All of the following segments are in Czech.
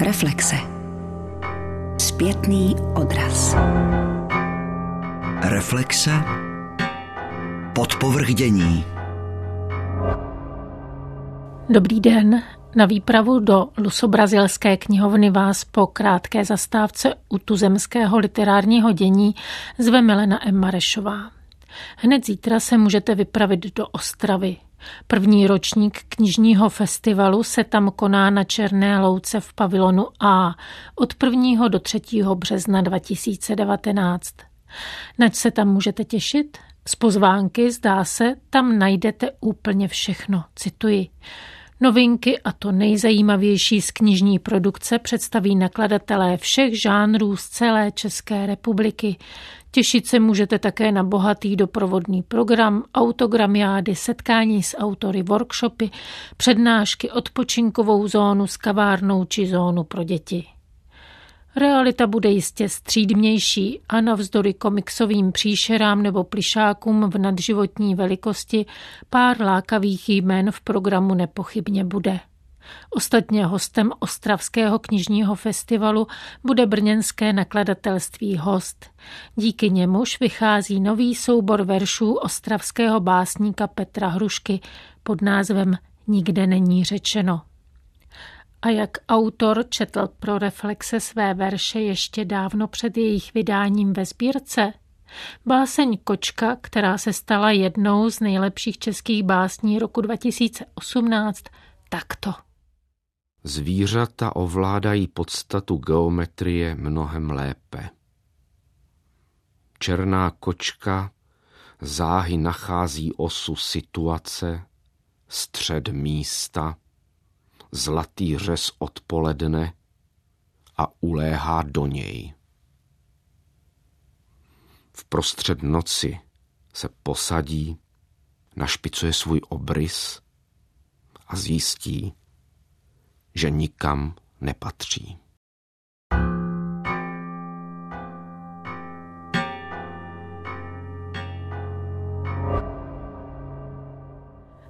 Reflexe. Zpětný odraz. Reflexe. Podpovrdění. Dobrý den. Na výpravu do Lusobrazilské knihovny vás po krátké zastávce u tuzemského literárního dění zve Milena M. Marešová. Hned zítra se můžete vypravit do Ostravy. První ročník knižního festivalu se tam koná na Černé louce v pavilonu A od 1. do 3. března 2019. Nač se tam můžete těšit? Z pozvánky, zdá se, tam najdete úplně všechno. Cituji. Novinky a to nejzajímavější z knižní produkce představí nakladatelé všech žánrů z celé České republiky. Těšit se můžete také na bohatý doprovodný program, autogramiády, setkání s autory, workshopy, přednášky, odpočinkovou zónu s kavárnou či zónu pro děti. Realita bude jistě střídmější a navzdory komiksovým příšerám nebo plišákům v nadživotní velikosti pár lákavých jmén v programu nepochybně bude. Ostatně hostem Ostravského knižního festivalu bude brněnské nakladatelství Host. Díky němuž vychází nový soubor veršů ostravského básníka Petra Hrušky pod názvem Nikde není řečeno. A jak autor četl pro reflexe své verše ještě dávno před jejich vydáním ve sbírce? Báseň Kočka, která se stala jednou z nejlepších českých básní roku 2018, takto. Zvířata ovládají podstatu geometrie mnohem lépe. Černá kočka záhy nachází osu situace, střed místa, zlatý řez odpoledne a uléhá do něj. V prostřed noci se posadí, našpicuje svůj obrys a zjistí, že nikam nepatří.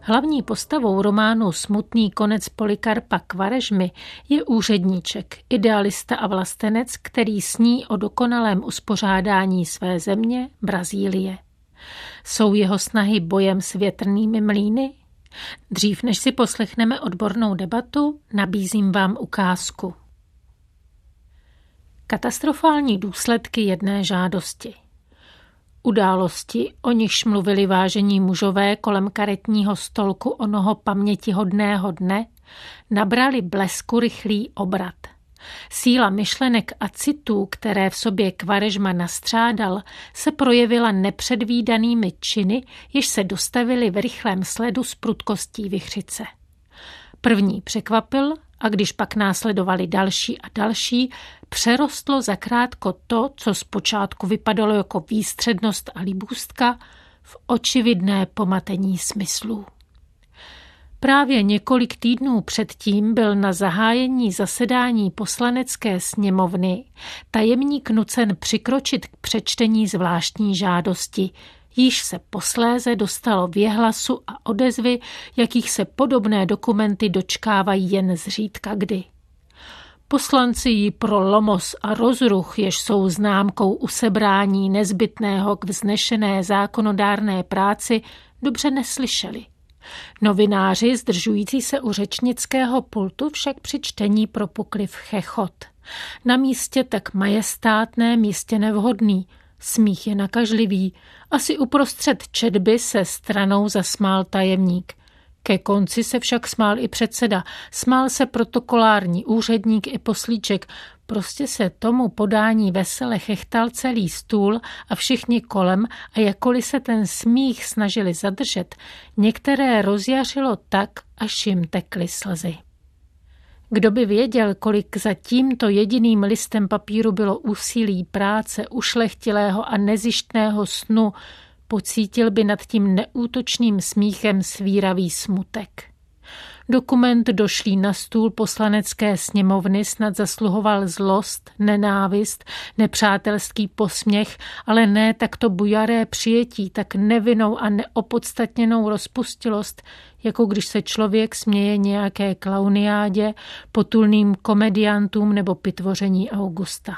Hlavní postavou románu Smutný konec Polikarpa Kvarežmy je úředníček, idealista a vlastenec, který sní o dokonalém uspořádání své země, Brazílie. Jsou jeho snahy bojem s větrnými mlýny? Dřív než si poslechneme odbornou debatu, nabízím vám ukázku. Katastrofální důsledky jedné žádosti – Události, o nichž mluvili vážení mužové kolem karetního stolku onoho pamětihodného dne, nabrali blesku rychlý obrat. Síla myšlenek a citů, které v sobě Kvarežma nastřádal, se projevila nepředvídanými činy, jež se dostavily v rychlém sledu s prudkostí vychřice. První překvapil a když pak následovali další a další, přerostlo zakrátko to, co zpočátku vypadalo jako výstřednost a libůstka, v očividné pomatení smyslů. Právě několik týdnů předtím byl na zahájení zasedání poslanecké sněmovny tajemník nucen přikročit k přečtení zvláštní žádosti, již se posléze dostalo věhlasu a odezvy, jakých se podobné dokumenty dočkávají jen zřídka kdy. Poslanci ji pro lomos a rozruch, jež jsou známkou usebrání nezbytného k vznešené zákonodárné práci, dobře neslyšeli. Novináři, zdržující se u řečnického pultu, však při čtení propukli v chechot. Na místě tak majestátné, místě nevhodný, Smích je nakažlivý. Asi uprostřed četby se stranou zasmál tajemník. Ke konci se však smál i předseda. Smál se protokolární úředník i poslíček. Prostě se tomu podání vesele chechtal celý stůl a všichni kolem a jakkoliv se ten smích snažili zadržet, některé rozjařilo tak, až jim tekly slzy. Kdo by věděl, kolik za tímto jediným listem papíru bylo úsilí, práce, ušlechtilého a nezištného snu, pocítil by nad tím neútočným smíchem svíravý smutek. Dokument došlý na stůl poslanecké sněmovny snad zasluhoval zlost, nenávist, nepřátelský posměch, ale ne takto bujaré přijetí, tak nevinnou a neopodstatněnou rozpustilost, jako když se člověk směje nějaké klauniádě, potulným komediantům nebo pitvoření Augusta.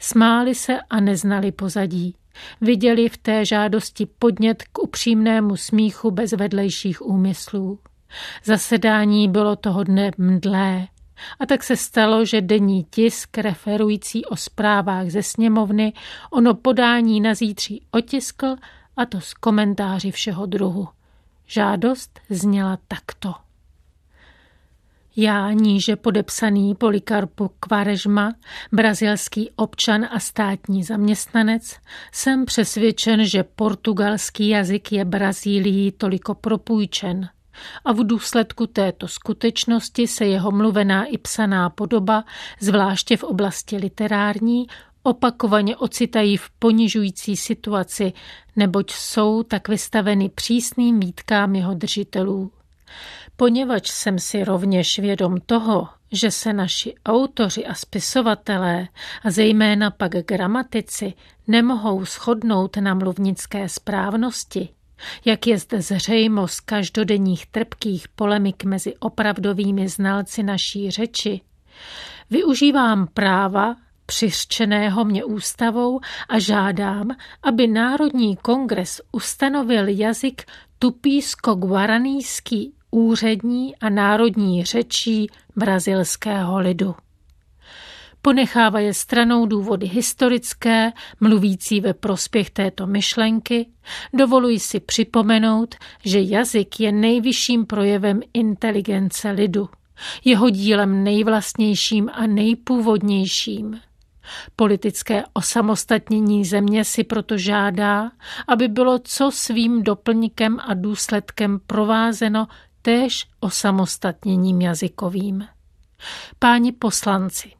Smáli se a neznali pozadí. Viděli v té žádosti podnět k upřímnému smíchu bez vedlejších úmyslů. Zasedání bylo toho dne mdlé. A tak se stalo, že denní tisk referující o zprávách ze sněmovny ono podání na zítří otiskl a to s komentáři všeho druhu. Žádost zněla takto. Já, níže podepsaný Polikarpu Kvarežma, brazilský občan a státní zaměstnanec, jsem přesvědčen, že portugalský jazyk je Brazílii toliko propůjčen a v důsledku této skutečnosti se jeho mluvená i psaná podoba, zvláště v oblasti literární, opakovaně ocitají v ponižující situaci, neboť jsou tak vystaveny přísným výtkám jeho držitelů. Poněvadž jsem si rovněž vědom toho, že se naši autoři a spisovatelé, a zejména pak gramatici, nemohou shodnout na mluvnické správnosti, jak je zde zřejmo z každodenních trpkých polemik mezi opravdovými znalci naší řeči, využívám práva, přiřčeného mě ústavou a žádám, aby Národní kongres ustanovil jazyk tupísko-guaranýský úřední a národní řečí brazilského lidu. Ponechává je stranou důvody historické, mluvící ve prospěch této myšlenky, dovoluji si připomenout, že jazyk je nejvyšším projevem inteligence lidu, jeho dílem nejvlastnějším a nejpůvodnějším – Politické osamostatnění země si proto žádá, aby bylo co svým doplňkem a důsledkem provázeno též osamostatněním jazykovým. Páni poslanci,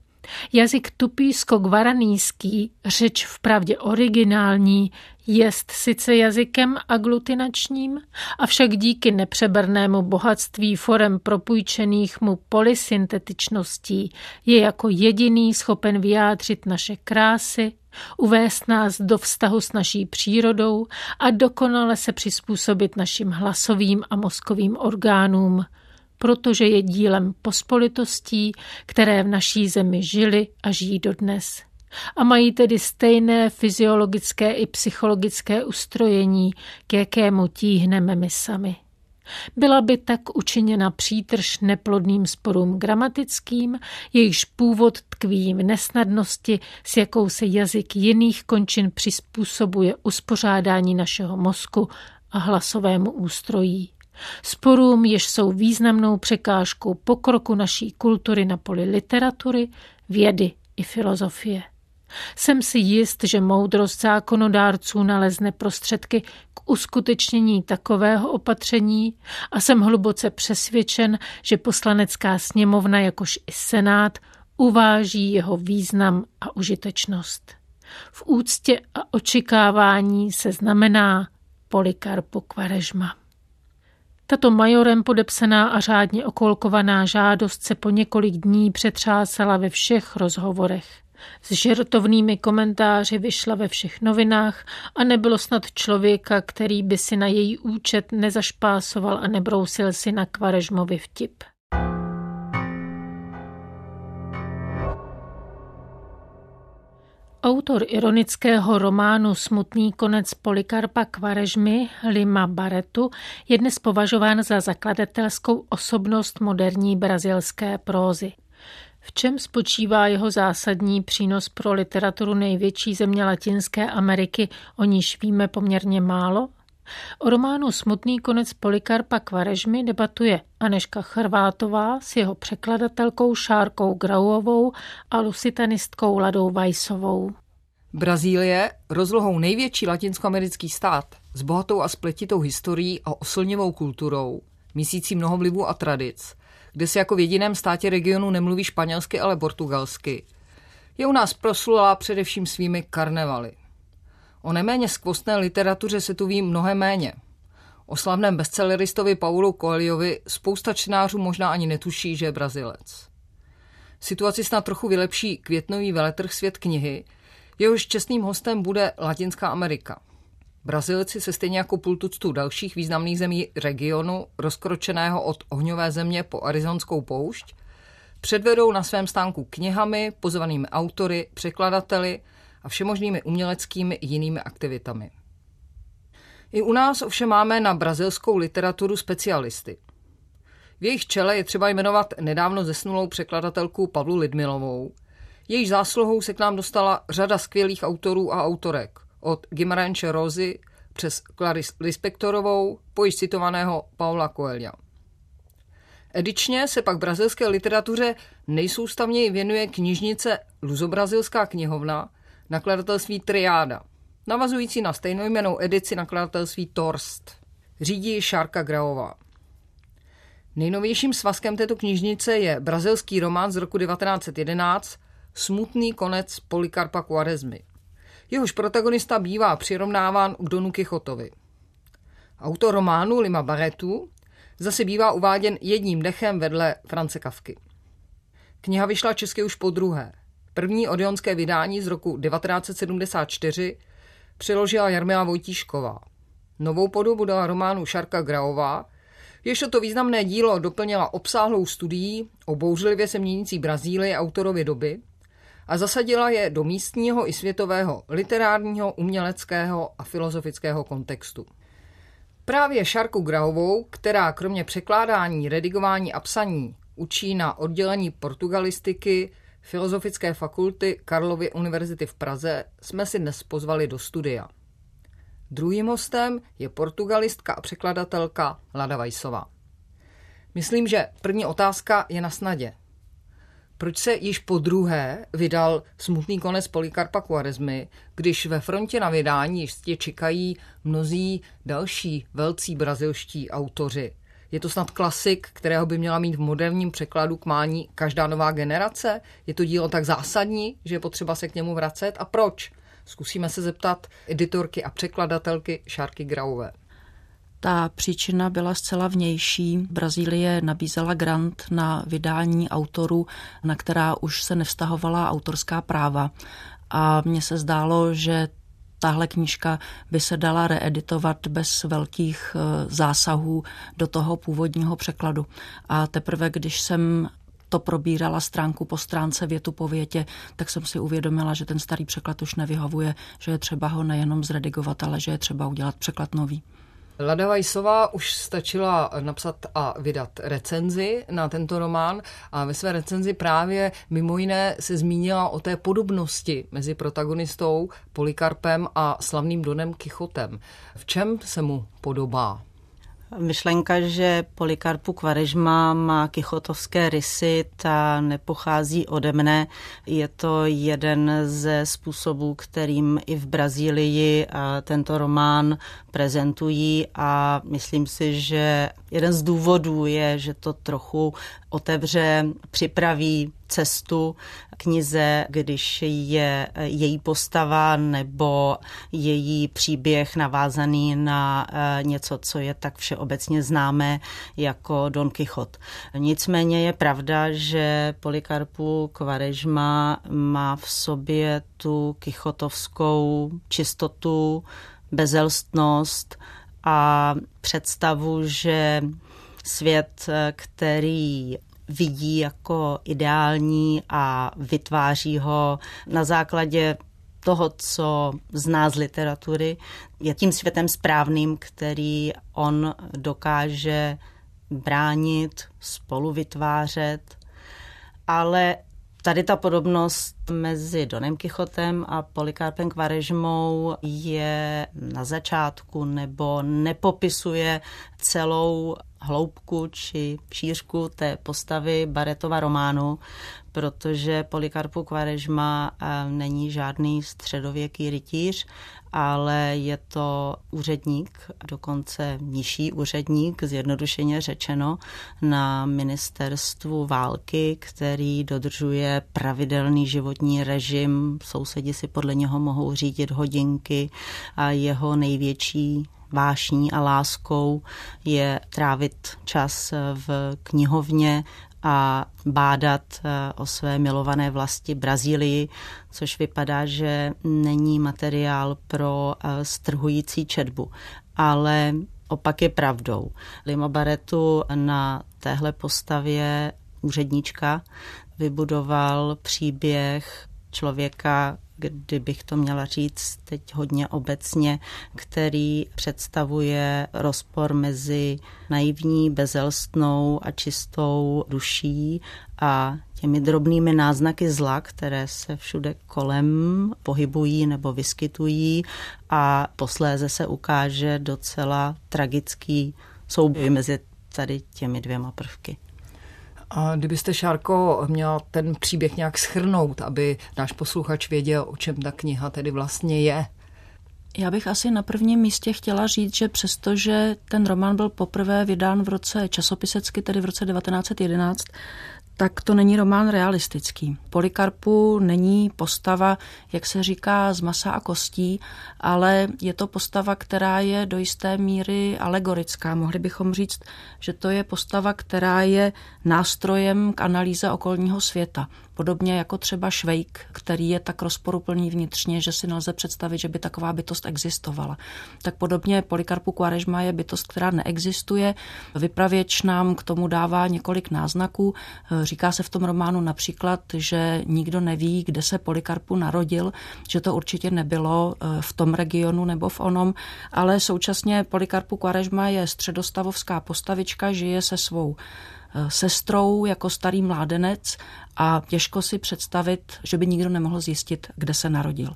Jazyk tupísko-gvaranýský, řeč vpravdě originální, jest sice jazykem aglutinačním, avšak díky nepřebernému bohatství forem propůjčených mu polysyntetičností je jako jediný schopen vyjádřit naše krásy, uvést nás do vztahu s naší přírodou a dokonale se přizpůsobit našim hlasovým a mozkovým orgánům – protože je dílem pospolitostí, které v naší zemi žili a žijí dodnes. A mají tedy stejné fyziologické i psychologické ustrojení, k jakému tíhneme my sami. Byla by tak učiněna přítrž neplodným sporům gramatickým, jejichž původ tkví v nesnadnosti, s jakou se jazyk jiných končin přizpůsobuje uspořádání našeho mozku a hlasovému ústrojí. Sporům, jež jsou významnou překážkou pokroku naší kultury na poli literatury, vědy i filozofie. Jsem si jist, že moudrost zákonodárců nalezne prostředky k uskutečnění takového opatření a jsem hluboce přesvědčen, že poslanecká sněmovna, jakož i senát, uváží jeho význam a užitečnost. V úctě a očekávání se znamená Polikarpo Kvarežma. Tato majorem podepsaná a řádně okolkovaná žádost se po několik dní přetřásala ve všech rozhovorech. S žertovnými komentáři vyšla ve všech novinách a nebylo snad člověka, který by si na její účet nezašpásoval a nebrousil si na Kvarežmovi vtip. Autor ironického románu Smutný konec Polikarpa Kvarežmy Lima Baretu je dnes považován za zakladatelskou osobnost moderní brazilské prózy. V čem spočívá jeho zásadní přínos pro literaturu největší země Latinské Ameriky, o níž víme poměrně málo? O románu Smutný konec Polikarpa Kvarežmy debatuje Aneška Chrvátová s jeho překladatelkou Šárkou Grauovou a lusitanistkou Ladou Vajsovou. Brazílie, rozlohou největší latinskoamerický stát, s bohatou a spletitou historií a oslnivou kulturou, mísící mnoho vlivů a tradic, kde se jako v jediném státě regionu nemluví španělsky, ale portugalsky, je u nás proslula především svými karnevaly. O neméně skvostné literatuře se tu ví mnohé méně. O slavném bestselleristovi Paulu Coelhovi spousta čtenářů možná ani netuší, že je Brazilec. Situaci snad trochu vylepší květnový veletrh svět knihy, jehož čestným hostem bude Latinská Amerika. Brazilci se stejně jako půl tuctu dalších významných zemí regionu, rozkročeného od ohňové země po arizonskou poušť, předvedou na svém stánku knihami, pozvanými autory, překladateli a všemožnými uměleckými i jinými aktivitami. I u nás ovšem máme na brazilskou literaturu specialisty. V jejich čele je třeba jmenovat nedávno zesnulou překladatelku Pavlu Lidmilovou. Jejíž zásluhou se k nám dostala řada skvělých autorů a autorek, od Gimaranče Rozy přes Clarice Lispektorovou po již citovaného Paula Coelha. Edičně se pak brazilské literatuře nejsoustavněji věnuje knižnice Luzobrazilská knihovna, nakladatelství Triáda, navazující na stejnojmenou edici nakladatelství Torst. Řídí Šárka Graová. Nejnovějším svazkem této knižnice je brazilský román z roku 1911 Smutný konec Polikarpa Quaresmy. Jehož protagonista bývá přirovnáván k Donu Kichotovi. Autor románu Lima Barretu zase bývá uváděn jedním dechem vedle France Kavky. Kniha vyšla česky už po druhé. První odionské vydání z roku 1974 přiložila Jarmila Vojtíšková. Novou podobu dala románu Šarka Graová, jež to významné dílo doplnila obsáhlou studií o bouřlivě se měnící Brazílii autorovy doby a zasadila je do místního i světového literárního, uměleckého a filozofického kontextu. Právě Šarku Graovou, která kromě překládání, redigování a psaní učí na oddělení portugalistiky Filozofické fakulty Karlovy univerzity v Praze, jsme si dnes pozvali do studia. Druhým hostem je portugalistka a překladatelka Lada Vajsová. Myslím, že první otázka je na snadě. Proč se již po druhé vydal smutný konec Polikarpa Quaresmy, když ve frontě na vydání jistě čekají mnozí další velcí brazilští autoři? Je to snad klasik, kterého by měla mít v moderním překladu k mání každá nová generace? Je to dílo tak zásadní, že je potřeba se k němu vracet? A proč? Zkusíme se zeptat editorky a překladatelky Šárky Graové. Ta příčina byla zcela vnější. Brazílie nabízela grant na vydání autorů, na která už se nevztahovala autorská práva. A mně se zdálo, že tahle knížka by se dala reeditovat bez velkých eh, zásahů do toho původního překladu. A teprve, když jsem to probírala stránku po stránce, větu po větě, tak jsem si uvědomila, že ten starý překlad už nevyhovuje, že je třeba ho nejenom zredigovat, ale že je třeba udělat překlad nový. Lada Vajsová už stačila napsat a vydat recenzi na tento román a ve své recenzi právě mimo jiné se zmínila o té podobnosti mezi protagonistou Polikarpem a slavným Donem Kichotem. V čem se mu podobá? Myšlenka, že Polikarpu Kvarežma má kichotovské rysy, ta nepochází ode mne. Je to jeden ze způsobů, kterým i v Brazílii tento román prezentují a myslím si, že jeden z důvodů je, že to trochu otevře, připraví cestu knize, když je její postava nebo její příběh navázaný na eh, něco, co je tak všeobecně známé jako Don Quixote. Nicméně je pravda, že Polikarpu Kvarežma má v sobě tu kichotovskou čistotu, bezelstnost a představu, že svět, který vidí jako ideální a vytváří ho na základě toho, co zná z literatury, je tím světem správným, který on dokáže bránit, spolu vytvářet, ale Tady ta podobnost mezi Donem Kichotem a Polikarpem Kvarežmou je na začátku nebo nepopisuje celou hloubku či šířku té postavy Baretova románu, protože Polikarpu Kvarežma eh, není žádný středověký rytíř, ale je to úředník, dokonce nižší úředník, zjednodušeně řečeno, na ministerstvu války, který dodržuje pravidelný životní režim. Sousedi si podle něho mohou řídit hodinky a jeho největší vášní a láskou je trávit čas v knihovně a bádat eh, o své milované vlasti Brazílii, což vypadá, že není materiál pro eh, strhující četbu. Ale opak je pravdou. Lima Baretu na téhle postavě úředníčka vybudoval příběh člověka, kdybych to měla říct teď hodně obecně, který představuje rozpor mezi naivní, bezelstnou a čistou duší a těmi drobnými náznaky zla, které se všude kolem pohybují nebo vyskytují a posléze se ukáže docela tragický souboj mezi tady těmi dvěma prvky. A kdybyste, Šárko, měla ten příběh nějak schrnout, aby náš posluchač věděl, o čem ta kniha tedy vlastně je? Já bych asi na prvním místě chtěla říct, že přestože ten román byl poprvé vydán v roce časopisecky, tedy v roce 1911, tak to není román realistický. Polikarpu není postava, jak se říká, z masa a kostí, ale je to postava, která je do jisté míry alegorická. Mohli bychom říct, že to je postava, která je nástrojem k analýze okolního světa. Podobně jako třeba Švejk, který je tak rozporuplný vnitřně, že si nelze představit, že by taková bytost existovala. Tak podobně Polikarpu Quaresma je bytost, která neexistuje. Vypravěč nám k tomu dává několik náznaků. Říká se v tom románu například, že nikdo neví, kde se Polikarpu narodil, že to určitě nebylo eh, v tom regionu nebo v onom, ale současně Polikarpu Quaresma je středostavovská postavička, žije se svou sestrou jako starý mládenec a těžko si představit, že by nikdo nemohl zjistit, kde se narodil.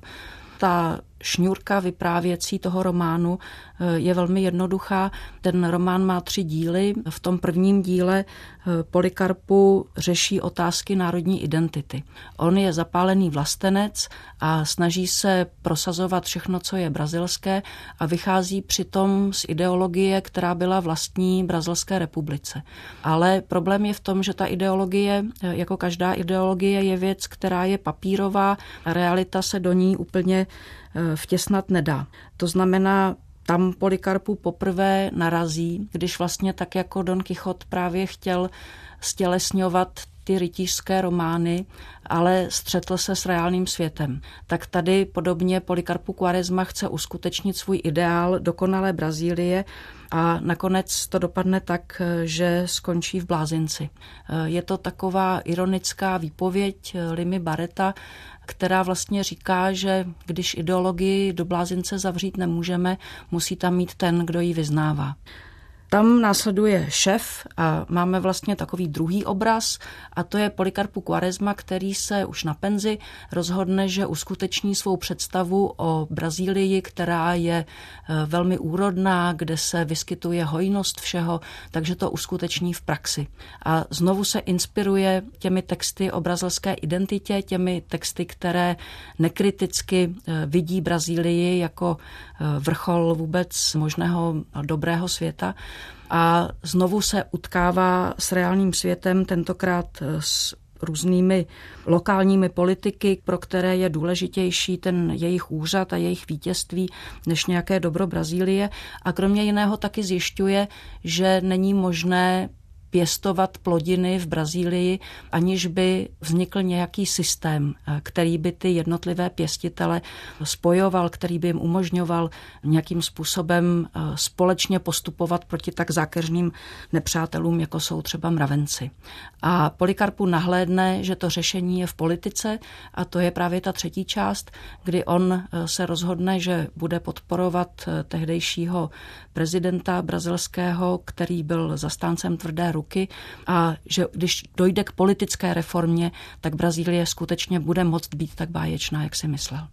Ta šňůrka vyprávěcí toho románu eh, je velmi jednoduchá. Ten román má tři díly. V tom prvním díle eh, Polikarpu řeší otázky národní identity. On je zapálený vlastenec a snaží se prosazovat všechno, co je brazilské a vychází přitom z ideologie, která byla vlastní Brazilské republice. Ale problém je v tom, že ta ideologie, eh, jako každá ideologie, je věc, která je papírová, realita se do ní úplně vtěsnat nedá. To znamená, tam Polikarpu poprvé narazí, když vlastně tak jako Don Quixote právě chtěl stělesňovat ty rytířské romány, ale střetl se s reálným světem. Tak tady podobně Polikarpu Quaresma chce uskutečnit svůj ideál dokonalé Brazílie a nakonec to dopadne tak, že skončí v blázinci. Je to taková ironická výpověď Limy Bareta, která vlastně říká, že když ideologii do blázince zavřít nemůžeme, musí tam mít ten, kdo ji vyznává. Tam následuje šef a máme vlastně takový druhý obraz a to je Polikarpu Quaresma, který se už na penzi rozhodne, že uskuteční svou představu o Brazílii, která je e, velmi úrodná, kde se vyskytuje hojnost všeho, takže to uskuteční v praxi. A znovu se inspiruje těmi texty o brazilské identitě, těmi texty, které nekriticky e, vidí Brazílii jako e, vrchol vůbec možného dobrého světa a znovu se utkává s reálným světem, tentokrát s různými lokálními politiky, pro které je důležitější ten jejich úřad a jejich vítězství než nějaké dobro Brazílie. A kromě jiného taky zjišťuje, že není možné pěstovat plodiny v Brazílii, aniž by vznikl nějaký systém, eh, který by ty jednotlivé pěstitele spojoval, který by jim umožňoval nějakým způsobem eh, společně postupovat proti tak zákeřným nepřátelům, jako jsou třeba mravenci. A Polikarpu nahlédne, že to řešení je v politice a to je právě ta třetí část, kdy on eh, se rozhodne, že bude podporovat tehdejšího prezidenta brazilského, který byl zastáncem tvrdé ruky a že když dojde k politické reformě, tak Brazílie skutečně bude moct být tak báječná, jak si myslel.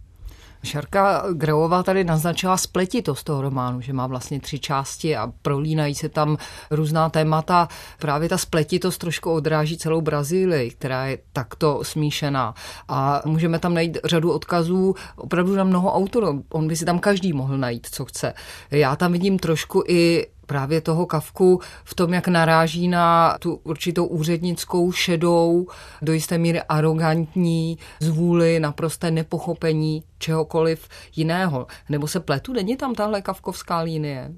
Šarka Greová tady naznačila spletitost toho románu, že má vlastně tři části a prolínají se tam různá témata. Právě ta spletitost trošku odráží celou Brazílii, která je takto smíšená. A můžeme tam najít řadu odkazů opravdu na mnoho autorů. On by si tam každý mohl najít, co chce. Já tam vidím trošku i právě toho Kavku v tom, jak naráží na tu určitou úřednickou šedou, do jisté míry arrogantní zvůli, naprosté nepochopení čehokoliv jiného. Nebo se pletu, není tam tahle kavkovská linie?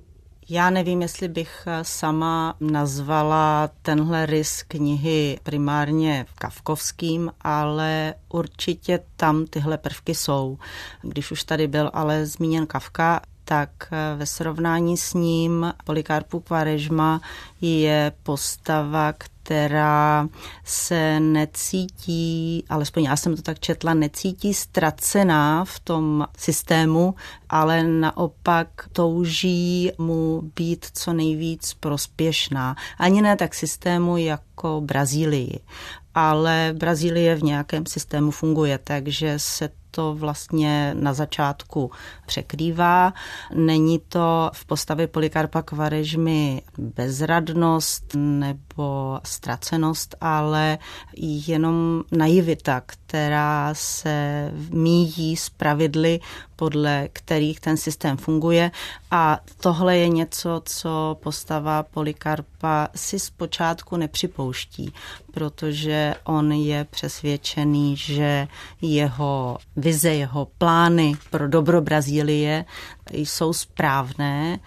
Já nevím, jestli bych sama nazvala tenhle rys knihy primárně kavkovským, ale určitě tam tyhle prvky jsou. Když už tady byl ale zmíněn Kavka, tak ve srovnání s ním Polikarpu Kvarežma je postava, která se necítí, alespoň já jsem to tak četla, necítí ztracená v tom systému, ale naopak touží mu být co nejvíc prospěšná. Ani ne tak systému jako Brazílii, ale Brazílie v nějakém systému funguje, takže se to vlastně na začátku překrývá. Není to v postavě Polikarpa Kvarežmy bezradnost nebo ztracenost, ale jenom naivita, která se míjí s pravidly, podle kterých ten systém funguje. A tohle je něco, co postava Polikarpa si zpočátku nepřipouští, protože on je přesvědčený, že jeho vize, jeho plány pro dobro Brazílie jsou správné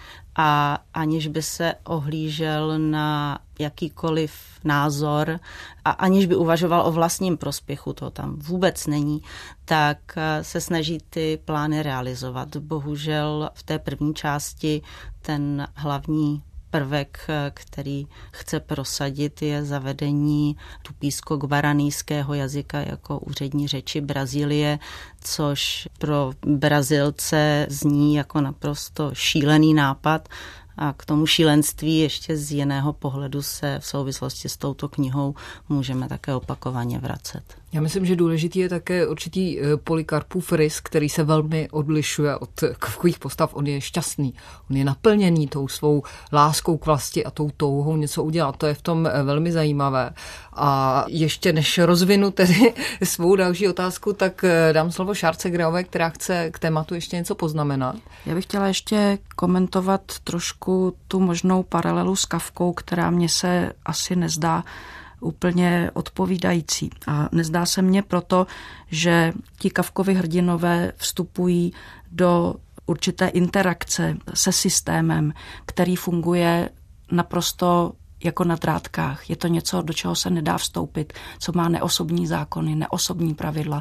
a aniž by se ohlížel na jakýkoliv názor a aniž by uvažoval o vlastním prospěchu, to tam vůbec není, tak se snaží ty plány realizovat. Bohužel v té první části ten hlavní prvek, který chce prosadit, je zavedení tupísko-gvaranýského jazyka jako úřední řeči Brazílie, což pro Brazilce zní jako naprosto šílený nápad a k tomu šílenství ještě z jiného pohledu se v souvislosti s touto knihou můžeme také opakovaně vracet. Já myslím, že důležitý je také určitý eh, Polikarpův rys, který se velmi odlišuje od kavkových postav. On je šťastný, on je naplněný tou svou láskou k vlasti a tou touhou něco udělat. To je v tom eh, velmi zajímavé. A ještě než rozvinu tedy svou další otázku, tak eh, dám slovo Šárce Greové, která chce k tématu ještě něco poznamenat. Já bych chtěla ještě komentovat trošku tu možnou paralelu s Kavkou, která mě se asi nezdá úplně odpovídající. A nezdá se mně proto, že ti Kavkovi hrdinové vstupují do určité interakce se systémem, který funguje naprosto jako na drátkách. Je to něco, do čeho se nedá vstoupit, co má neosobní zákony, neosobní pravidla.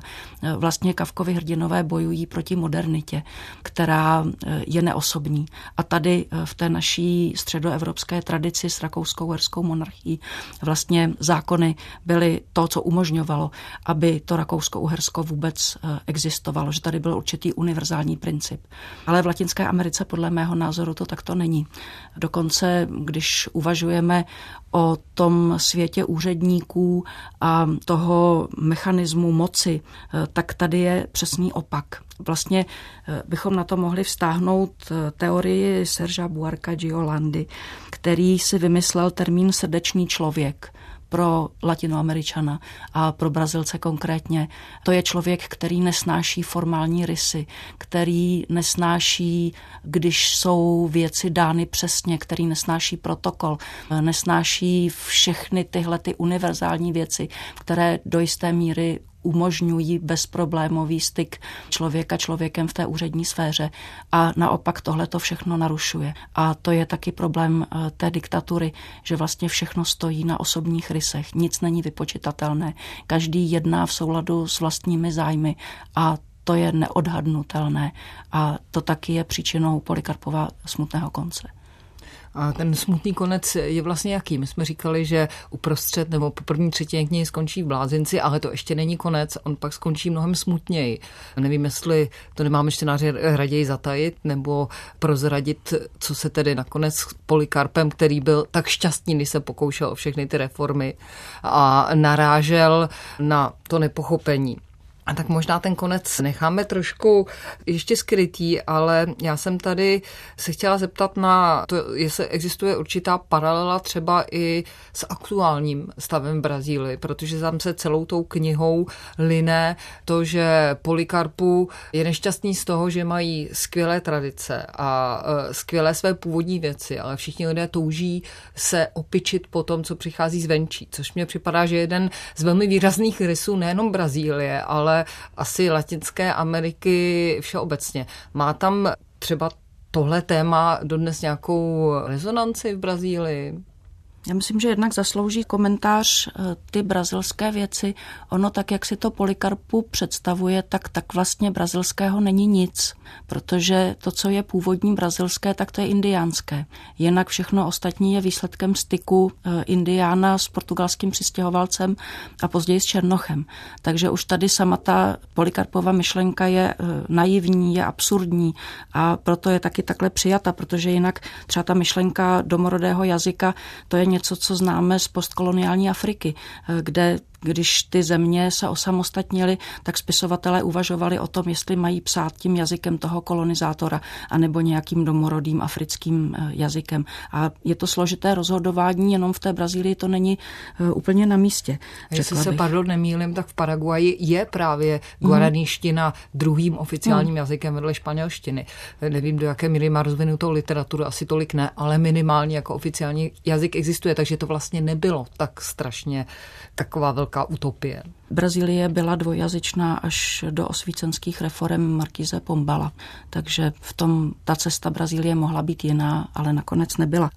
Vlastně Kavkovi hrdinové bojují proti modernitě, která eh, je neosobní. A tady eh, v té naší středoevropské tradici s rakouskou herskou monarchií vlastně zákony byly to, co umožňovalo, aby to rakousko-uhersko vůbec existovalo, že tady byl určitý univerzální princip. Ale v Latinské Americe podle mého názoru to takto není. Dokonce, když uvažujeme o tom světě úředníků a toho mechanismu moci, eh, tak tady je přesný opak. Vlastně eh, bychom na to mohli vztáhnout eh, teorii Serža Buarka Giolandy, který si vymyslel termín srdečný člověk pro latinoameričana a pro Brazilce konkrétně. To je člověk, který nesnáší formální rysy, který nesnáší, když jsou věci dány přesně, který nesnáší protokol, nesnáší všechny tyhle ty univerzální věci, které do jisté míry umožňují bezproblémový styk člověka člověkem v té úřední sféře a naopak tohle to všechno narušuje. A to je taky problém eh, té diktatury, že vlastně všechno stojí na osobních rysech, nic není vypočitatelné, každý jedná v souladu s vlastními zájmy a to je neodhadnutelné a to taky je příčinou Polikarpova smutného konce. A ten smutný konec je vlastně jaký? My jsme říkali, že uprostřed nebo po první třetině knihy skončí v blázinci, ale to ještě není konec, on pak skončí mnohem smutněji. Nevím, jestli to nemáme čtenáři raději zatajit nebo prozradit, co se tedy nakonec s Polikarpem, který byl tak šťastný, když se pokoušel o všechny ty reformy a narážel na to nepochopení A tak možná ten konec necháme trošku ještě skrytý, ale já jsem tady se chtěla zeptat na to, jestli existuje určitá paralela třeba i s aktuálním stavem Brazílii, protože tam se celou tou knihou line to, že Polikarpu je nešťastný z toho, že mají skvělé tradice a e, skvělé své původní věci, ale všichni lidé touží se opičit po tom, co přichází zvenčí, což mně připadá, že jeden z velmi výrazných rysů nejenom Brazílie, ale asi Latinské Ameriky všeobecně. Má tam třeba tohle téma dodnes nějakou rezonanci v Brazílii? Já myslím, že jednak zaslouží komentář eh, ty brazilské věci. Ono tak, jak si to Polikarpu představuje, tak tak vlastně brazilského není nic, protože to, co je původní brazilské, tak to je indiánské. Jinak všechno ostatní je výsledkem styku eh, indiána s portugalským přistěhovalcem a později s Černochem. Takže už tady sama ta Polikarpova myšlenka je eh, naivní, je absurdní a proto je taky takhle přijata, protože jinak třeba ta myšlenka domorodého jazyka, to je něco, co známe z postkoloniální Afriky, eh, kde když ty země se osamostatnily, tak spisovatelé uvažovali o tom, jestli mají psát tím jazykem toho kolonizátora anebo nějakým domorodým africkým eh, jazykem. A je to složité rozhodování, jenom v té Brazílii to není eh, úplně na místě. Jestli se, pardon, nemýlim, tak v Paraguaji je právě guaraníština mm. druhým oficiálním mm. jazykem vedle španělštiny. Nevím, do jaké míry má rozvinutou literaturu, asi tolik ne, ale minimálně jako oficiální jazyk existuje, takže to vlastně nebylo tak strašně taková velká velká utopie. Brazílie byla dvojazyčná až do osvícenských reform Markize Pombala, takže v tom ta cesta Brazílie mohla být jiná, ale nakonec nebyla.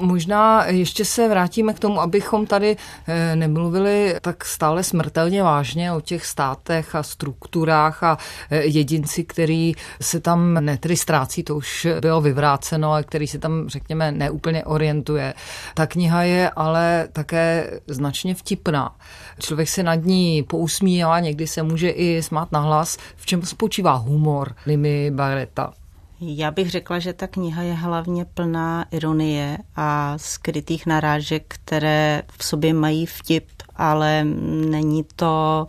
Možná ještě se vrátíme k tomu, abychom tady eh, nemluvili tak stále smrtelně vážně o těch státech a strukturách a eh, jedinci, který se tam netry ztrácí, to už bylo vyvráceno, a který se tam, řekněme, neúplně orientuje. Ta kniha je ale také značně vtipná. Člověk se nad ní pousmívá, někdy se může i smát nahlas. V čem spočívá humor Limy Barreta? Já bych řekla, že ta kniha je hlavně plná ironie a skrytých narážek, které v sobě mají vtip, ale není to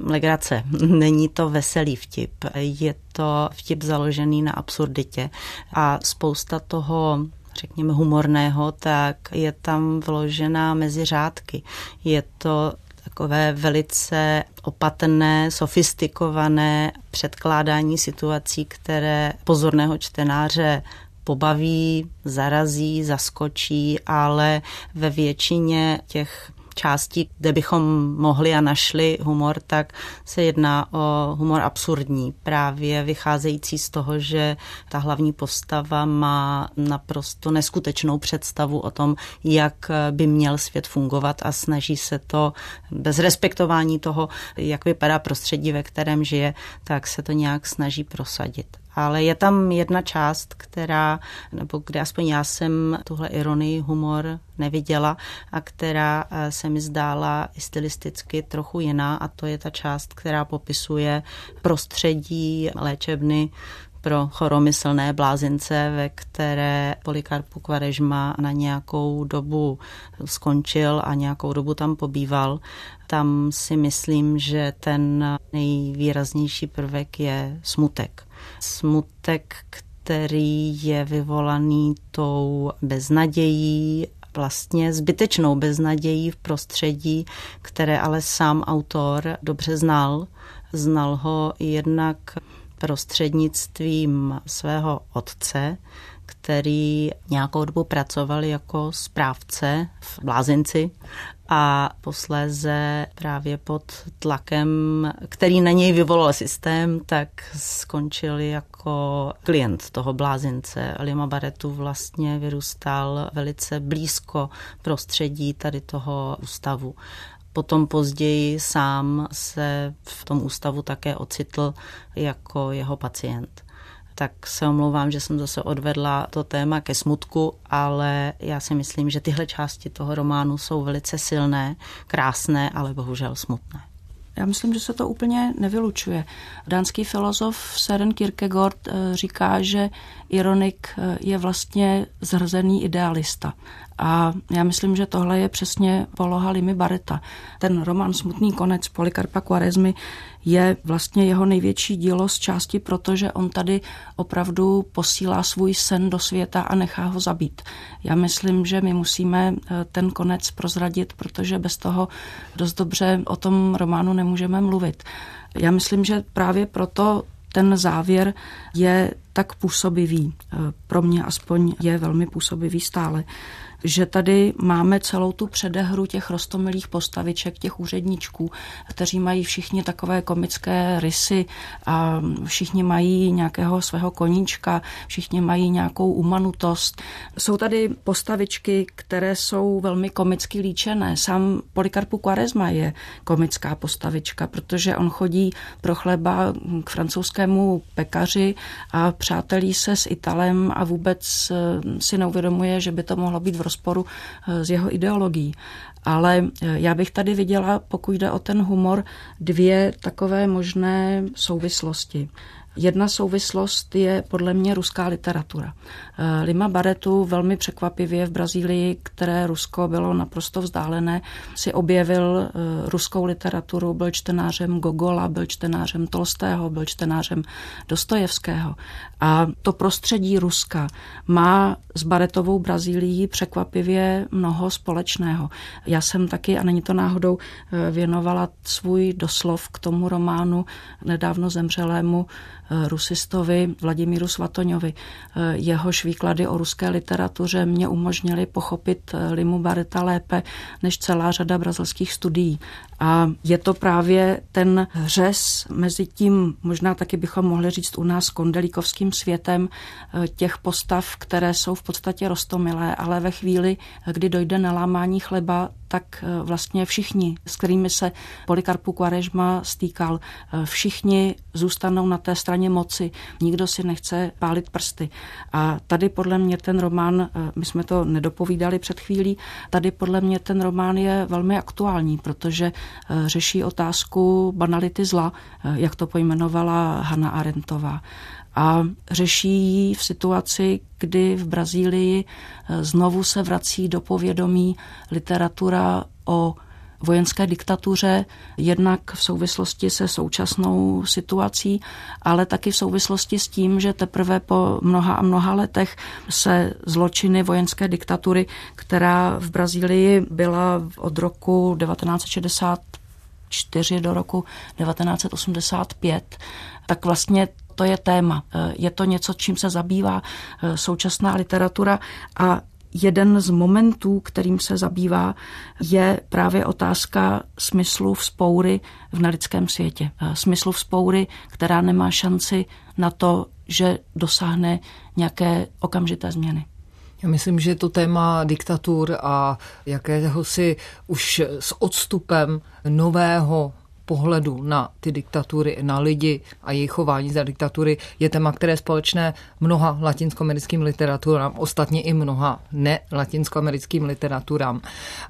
legrace, není to veselý vtip. Je to vtip založený na absurditě a spousta toho řekněme humorného, tak je tam vložená mezi řádky. Je to takové velice opatrné, sofistikované předkládání situací, které pozorného čtenáře pobaví, zarazí, zaskočí, ale ve většině těch částí, kde bychom mohli a našli humor, tak se jedná o humor absurdní, právě vycházející z toho, že ta hlavní postava má naprosto neskutečnou představu o tom, jak by měl svět fungovat a snaží se to bez respektování toho, jak vypadá prostředí, ve kterém žije, tak se to nějak snaží prosadit ale je tam jedna část, která, nebo kde aspoň já jsem tuhle ironii, humor neviděla a která eh, se mi zdála stylisticky trochu jiná a to je ta část, která popisuje prostředí léčebny pro choromyslné blázince, ve které Polikarpu Kvarežma na nějakou dobu skončil a nějakou dobu tam pobýval. Tam si myslím, že ten nejvýraznější prvek je smutek Smutek, který je vyvolaný tou beznadějí, vlastně zbytečnou beznadějí v prostředí, které ale sám autor dobře znal. Znal ho jednak prostřednictvím svého otce, který nějakou dobu pracoval jako správce v Blázinci a posléze právě pod tlakem, který na něj vyvolal systém, tak skončil jako klient toho blázince. Lima Baretu vlastně vyrůstal velice blízko prostředí tady toho ústavu. Potom později sám se v tom ústavu také ocitl jako jeho pacient tak se omlouvám, že jsem zase odvedla to téma ke smutku, ale já si myslím, že tyhle části toho románu jsou velice silné, krásné, ale bohužel smutné. Já myslím, že se to úplně nevylučuje. Dánský filozof Søren Kierkegaard eh, říká, že ironik eh, je vlastně zhrzený idealista A já myslím, že tohle je přesně poloha Limy Bareta. Ten román Smutný konec Polikarpa Quaresmy je vlastně jeho největší dílo z části, protože on tady opravdu posílá svůj sen do světa a nechá ho zabít. Já myslím, že my musíme eh, ten konec prozradit, protože bez toho dost dobře o tom románu nemůžeme mluvit. Já myslím, že právě proto ten závěr je tak působivý. Eh, pro mě aspoň je velmi působivý stále že tady máme celou tu předehru těch rostomilých postaviček, těch úředníčků, kteří mají všichni takové komické rysy a všichni mají nějakého svého koníčka, všichni mají nějakou umanutost. Jsou tady postavičky, které jsou velmi komicky líčené. Sám Polikarpu Quaresma je komická postavička, protože on chodí pro chleba k francouzskému pekaři a přátelí se s Italem a vůbec eh, si neuvědomuje, že by to mohlo být v rozporu eh, s jeho ideologií. Ale eh, já bych tady viděla, pokud jde o ten humor, dvě takové možné souvislosti. Jedna souvislost je podle mě ruská literatura. Eh, Lima Baretu velmi překvapivě v Brazílii, které Rusko bylo naprosto vzdálené, si objevil eh, ruskou literaturu, byl čtenářem Gogola, byl čtenářem Tolstého, byl čtenářem Dostojevského. A to prostředí Ruska má s Baretovou Brazílií překvapivě mnoho společného. Já jsem taky, a není to náhodou, eh, věnovala svůj doslov k tomu románu nedávno zemřelému rusistovi Vladimíru Svatoňovi. Jehož výklady o ruské literatuře mě umožnily pochopit Limu Bareta lépe než celá řada brazilských studií. A je to právě ten řez mezi tím, možná taky bychom mohli říct u nás kondelíkovským světem těch postav, které jsou v podstatě rostomilé, ale ve chvíli, kdy dojde na lámání chleba, tak eh, vlastně všichni, s kterými se Polikarpu Quaresma stýkal, eh, všichni zůstanou na té straně moci. Nikdo si nechce pálit prsty. A tady podle mě ten román, eh, my jsme to nedopovídali před chvílí, tady podle mě ten román je velmi aktuální, protože řeší otázku banality zla, jak to pojmenovala Hanna Arendtová a řeší ji v situaci, kdy v Brazílii eh, znovu se vrací do povědomí literatura o vojenské diktatuře, jednak v souvislosti se současnou situací, ale taky v souvislosti s tím, že teprve po mnoha a mnoha letech se zločiny vojenské diktatury, která v Brazílii byla od roku 1964 do roku 1985, tak vlastně to je téma. Je to něco, čím se zabývá současná literatura a jeden z momentů, kterým se zabývá, je právě otázka smyslu vzpoury v nelidském světě. Smyslu vzpoury, která nemá šanci na to, že dosáhne nějaké okamžité změny. Já myslím, že to téma diktatur a jakéhosi už s odstupem nového pohledu na ty diktatury, na lidi a jejich chování za diktatury je téma, které je společné mnoha latinskoamerickým literaturám, ostatně i mnoha nelatinskoamerickým literaturám.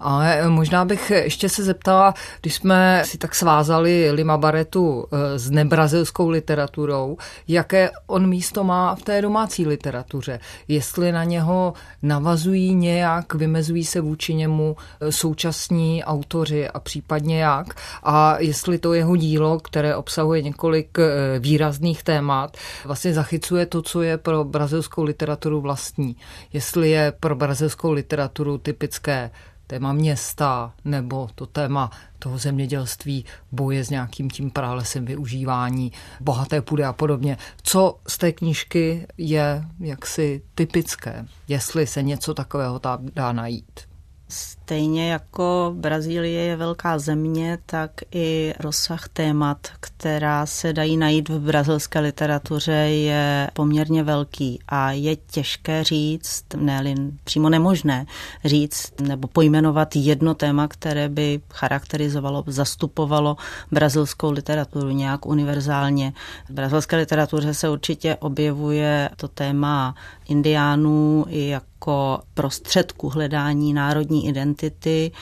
Ale možná bych ještě se zeptala, když jsme si tak svázali Lima Baretu eh, s nebrazilskou literaturou, jaké on místo má v té domácí literatuře. Jestli na něho navazují nějak, vymezují se vůči němu eh, současní autoři a případně jak. A jestli jestli to jeho dílo, které obsahuje několik eh, výrazných témat, vlastně zachycuje to, co je pro brazilskou literaturu vlastní. Jestli je pro brazilskou literaturu typické téma města nebo to téma toho zemědělství, boje s nějakým tím pralesem, využívání bohaté půdy a podobně. Co z té knížky je jaksi typické, jestli se něco takového dá najít? Stejně jako Brazílie je velká země, tak i rozsah témat, která se dají najít v brazilské literatuře, je poměrně velký a je těžké říct, ne přímo nemožné říct nebo pojmenovat jedno téma, které by charakterizovalo, zastupovalo brazilskou literaturu nějak univerzálně. V brazilské literatuře se určitě objevuje to téma indiánů i jako prostředku hledání národní identity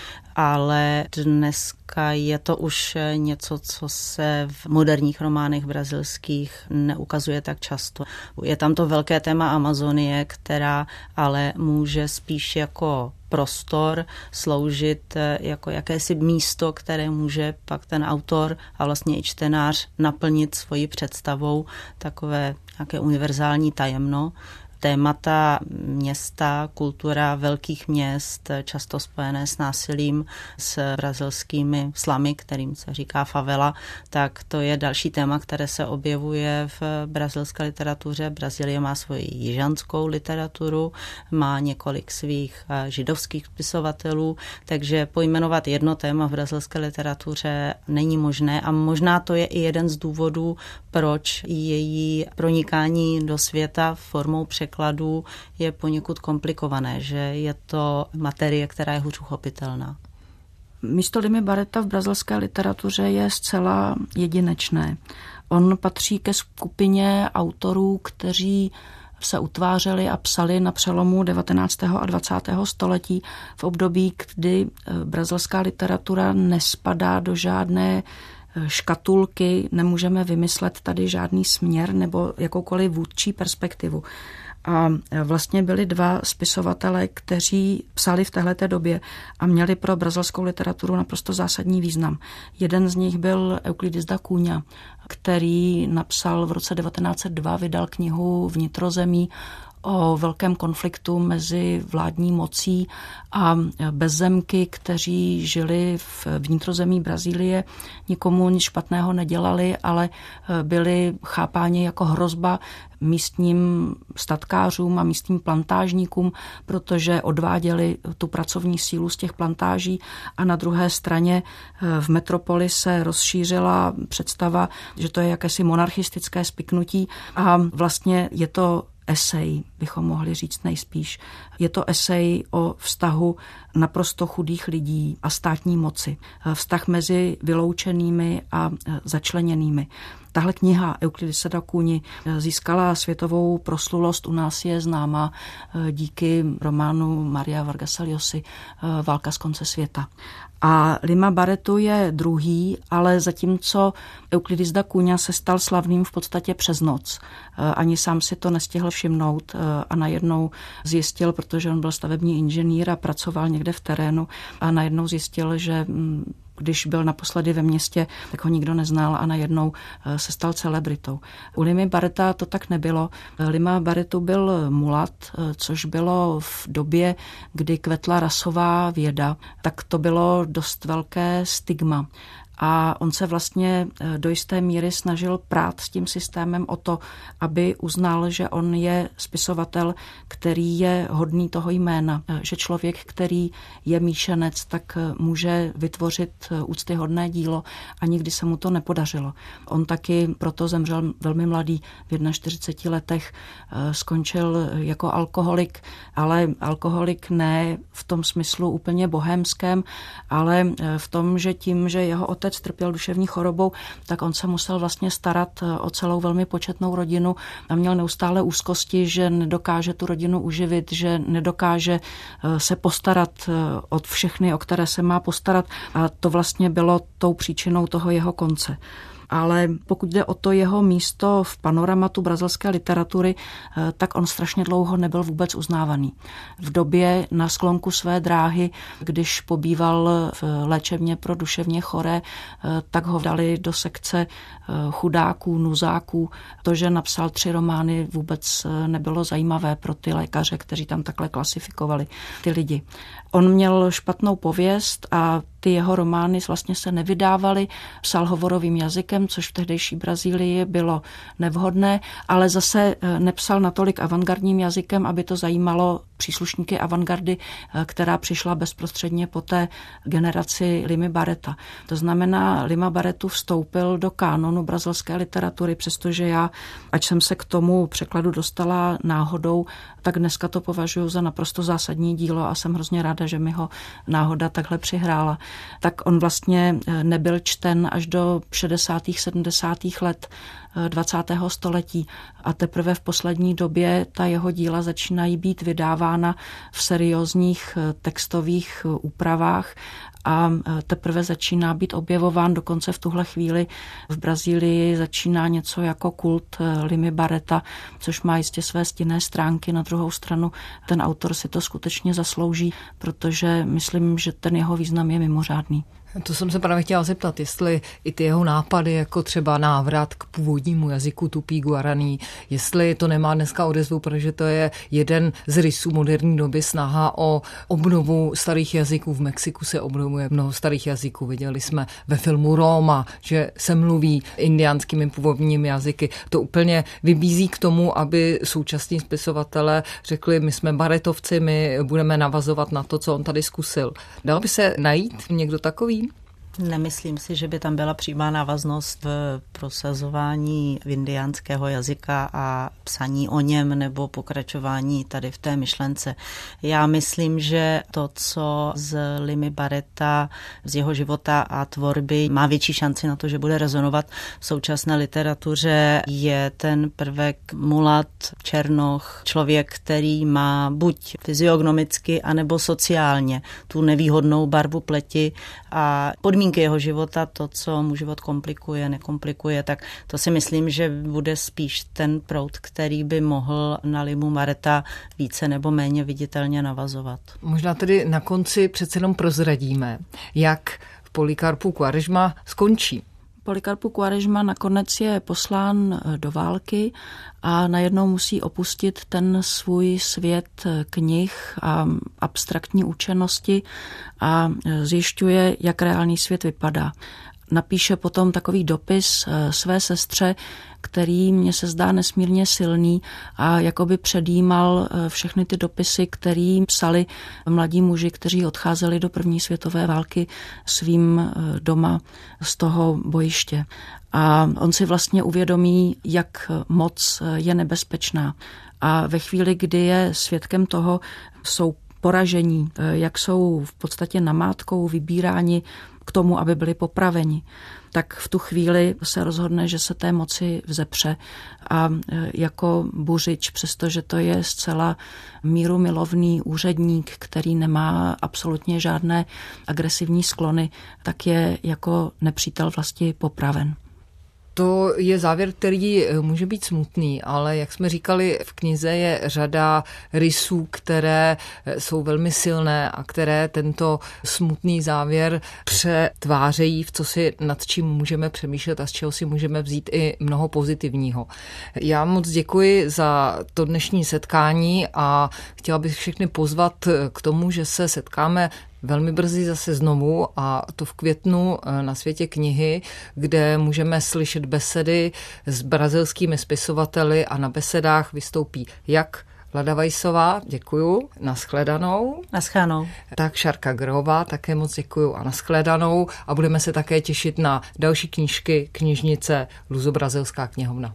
ale dneska je to už něco, co se v moderních románech brazilských neukazuje tak často. Je tam to velké téma Amazonie, která ale může spíš jako prostor sloužit jako jakési místo, které může pak ten autor a vlastně i čtenář naplnit svoji představou takové nějaké univerzální tajemno témata města, kultura velkých měst, často spojené s násilím, s brazilskými slamy, kterým se říká favela, tak to je další téma, které se objevuje v brazilské literatuře. Brazílie má svoji jižanskou literaturu, má několik svých eh, židovských spisovatelů, takže pojmenovat jedno téma v brazilské literatuře není možné a možná to je i jeden z důvodů, proč její pronikání do světa formou překladů je poněkud komplikované, že je to materie, která je hůř uchopitelná. Místo Limy Bareta v brazilské literatuře je zcela jedinečné. On patří ke skupině autorů, kteří se utvářeli a psali na přelomu 19. a 20. století v období, kdy eh, brazilská literatura nespadá do žádné škatulky, nemůžeme vymyslet tady žádný směr nebo jakoukoliv vůdčí perspektivu. A vlastně byli dva spisovatele, kteří psali v téhleté době a měli pro brazilskou literaturu naprosto zásadní význam. Jeden z nich byl Euclides da Cunha, který napsal v roce 1902, vydal knihu Vnitrozemí o velkém konfliktu mezi vládní mocí a bezzemky, kteří žili v vnitrozemí Brazílie, nikomu nic špatného nedělali, ale e, byli chápáni jako hrozba místním statkářům a místním plantážníkům, protože odváděli tu pracovní sílu z těch plantáží. A na druhé straně e, v metropoli se rozšířila představa, že to je jakési monarchistické spiknutí. A vlastně je to esej, bychom mohli říct nejspíš. Je to esej o vztahu naprosto chudých lidí a státní moci. Vztah mezi vyloučenými a začleněnými. Tahle kniha Euklidise da Kuni získala světovou proslulost. U nás je známa díky románu Maria Vargasa Llosy eh, Válka z konce světa. A Lima Barretu je druhý, ale zatímco Euklidis da Cunha se stal slavným v podstatě přes noc. Ani sám si to nestihl všimnout a najednou zjistil, protože on byl stavební inženýr a pracoval někde v terénu a najednou zjistil, že mm, když byl naposledy ve městě, tak ho nikdo neznal a najednou eh, se stal celebritou. U Limy Bareta to tak nebylo. Lima Baretu byl mulat, eh, což bylo v době, kdy kvetla rasová věda, tak to bylo dost velké stigma a on se vlastně eh, do jisté míry snažil prát s tím systémem o to, aby uznal, že on je spisovatel, který je hodný toho jména, eh, že člověk, který je míšenec, tak eh, může vytvořit úctyhodné dílo a nikdy se mu to nepodařilo. On taky proto zemřel velmi mladý, v 41 letech skončil jako alkoholik, ale alkoholik ne v tom smyslu úplně bohémském, ale v tom, že tím, že jeho otec otec trpěl duševní chorobou, tak on se musel vlastně starat eh, o celou velmi početnou rodinu a měl neustále úzkosti, že nedokáže tu rodinu uživit, že nedokáže eh, se postarat eh, od všechny, o které se má postarat. A to vlastně bylo tou příčinou toho jeho konce ale pokud jde o to jeho místo v panoramatu brazilské literatury, eh, tak on strašně dlouho nebyl vůbec uznávaný. V době na sklonku své dráhy, když pobýval v léčebně pro duševně choré, eh, tak ho dali do sekce eh, chudáků, nuzáků. To, že napsal tři romány, vůbec nebylo zajímavé pro ty lékaře, kteří tam takhle klasifikovali ty lidi. On měl špatnou pověst a ty jeho romány vlastně se nevydávaly, psal hovorovým jazykem, což v tehdejší Brazílii bylo nevhodné, ale zase eh, nepsal natolik avantgardním jazykem, aby to zajímalo příslušníky avantgardy, eh, která přišla bezprostředně po té generaci Limy Bareta. To znamená, Lima Baretu vstoupil do kánonu brazilské literatury, přestože já, ať jsem se k tomu překladu dostala náhodou, tak dneska to považuji za naprosto zásadní dílo a jsem hrozně ráda, že mi ho náhoda takhle přihrála. Tak on vlastně eh, nebyl čten až do 60. 70. let 20. století a teprve v poslední době ta jeho díla začínají být vydávána v seriózních eh, textových eh, úpravách a teprve začíná být objevován. Dokonce v tuhle chvíli v Brazílii začíná něco jako kult Limy Bareta, což má jistě své stinné stránky. Na druhou stranu ten autor si to skutečně zaslouží, protože myslím, že ten jeho význam je mimořádný. To jsem se právě chtěla zeptat, jestli i ty jeho nápady, jako třeba návrat k původnímu jazyku tupí guaraní, jestli to nemá dneska odezvu, protože to je jeden z rysů moderní doby, snaha o obnovu starých jazyků. V Mexiku se obnovuje mnoho starých jazyků. Viděli jsme ve filmu Roma, že se mluví indiánskými původními jazyky. To úplně vybízí k tomu, aby současní spisovatelé řekli, my jsme baretovci, my budeme navazovat na to, co on tady zkusil. Dal by se najít někdo takový? Nemyslím si, že by tam byla přímá návaznost v prosazování indiánského jazyka a psaní o něm nebo pokračování tady v té myšlence. Já myslím, že to, co z Limy Bareta, z jeho života a tvorby má větší šanci na to, že bude rezonovat v současné literatuře, je ten prvek mulat, černoch, člověk, který má buď fyziognomicky, anebo sociálně tu nevýhodnou barvu pleti a podmínky podmínky jeho života, to, co mu život komplikuje, nekomplikuje, tak to si myslím, že bude spíš ten proud, který by mohl na Limu Mareta více nebo méně viditelně navazovat. Možná tedy na konci přece jenom prozradíme, jak v Polikarpu Quaresma skončí. Polikarpu Quaresma nakonec je poslán eh, do války a najednou musí opustit ten svůj svět eh, knih a abstraktní učenosti a eh, zjišťuje, jak reálný svět vypadá napíše potom takový dopis eh, své sestře, který mně se zdá nesmírně silný a jakoby předjímal eh, všechny ty dopisy, který psali mladí muži, kteří odcházeli do první světové války svým eh, doma z toho bojiště. A on si vlastně uvědomí, jak moc je nebezpečná. A ve chvíli, kdy je svědkem toho, jsou poražení, jak jsou v podstatě namátkou vybíráni k tomu, aby byli popraveni, tak v tu chvíli se rozhodne, že se té moci vzepře a e, jako buřič, přestože to je zcela míru milovný úředník, který nemá absolutně žádné agresivní sklony, tak je jako nepřítel vlasti popraven. To je závěr, který eh, může být smutný, ale jak jsme říkali, v knize je řada rysů, které eh, jsou velmi silné a které tento smutný závěr přetvářejí v co si nad čím můžeme přemýšlet a z čeho si můžeme vzít i mnoho pozitivního. Já moc děkuji za to dnešní setkání a chtěla bych všechny pozvat eh, k tomu, že se setkáme velmi brzy zase znovu a to v květnu eh, na světě knihy, kde můžeme slyšet besedy s brazilskými spisovateli a na besedách vystoupí jak Lada Vajsová, děkuju, naschledanou. Naschledanou. Tak Šarka Grová, také moc děkuju a naschledanou a budeme se také těšit na další knížky knižnice Luzobrazilská knihovna.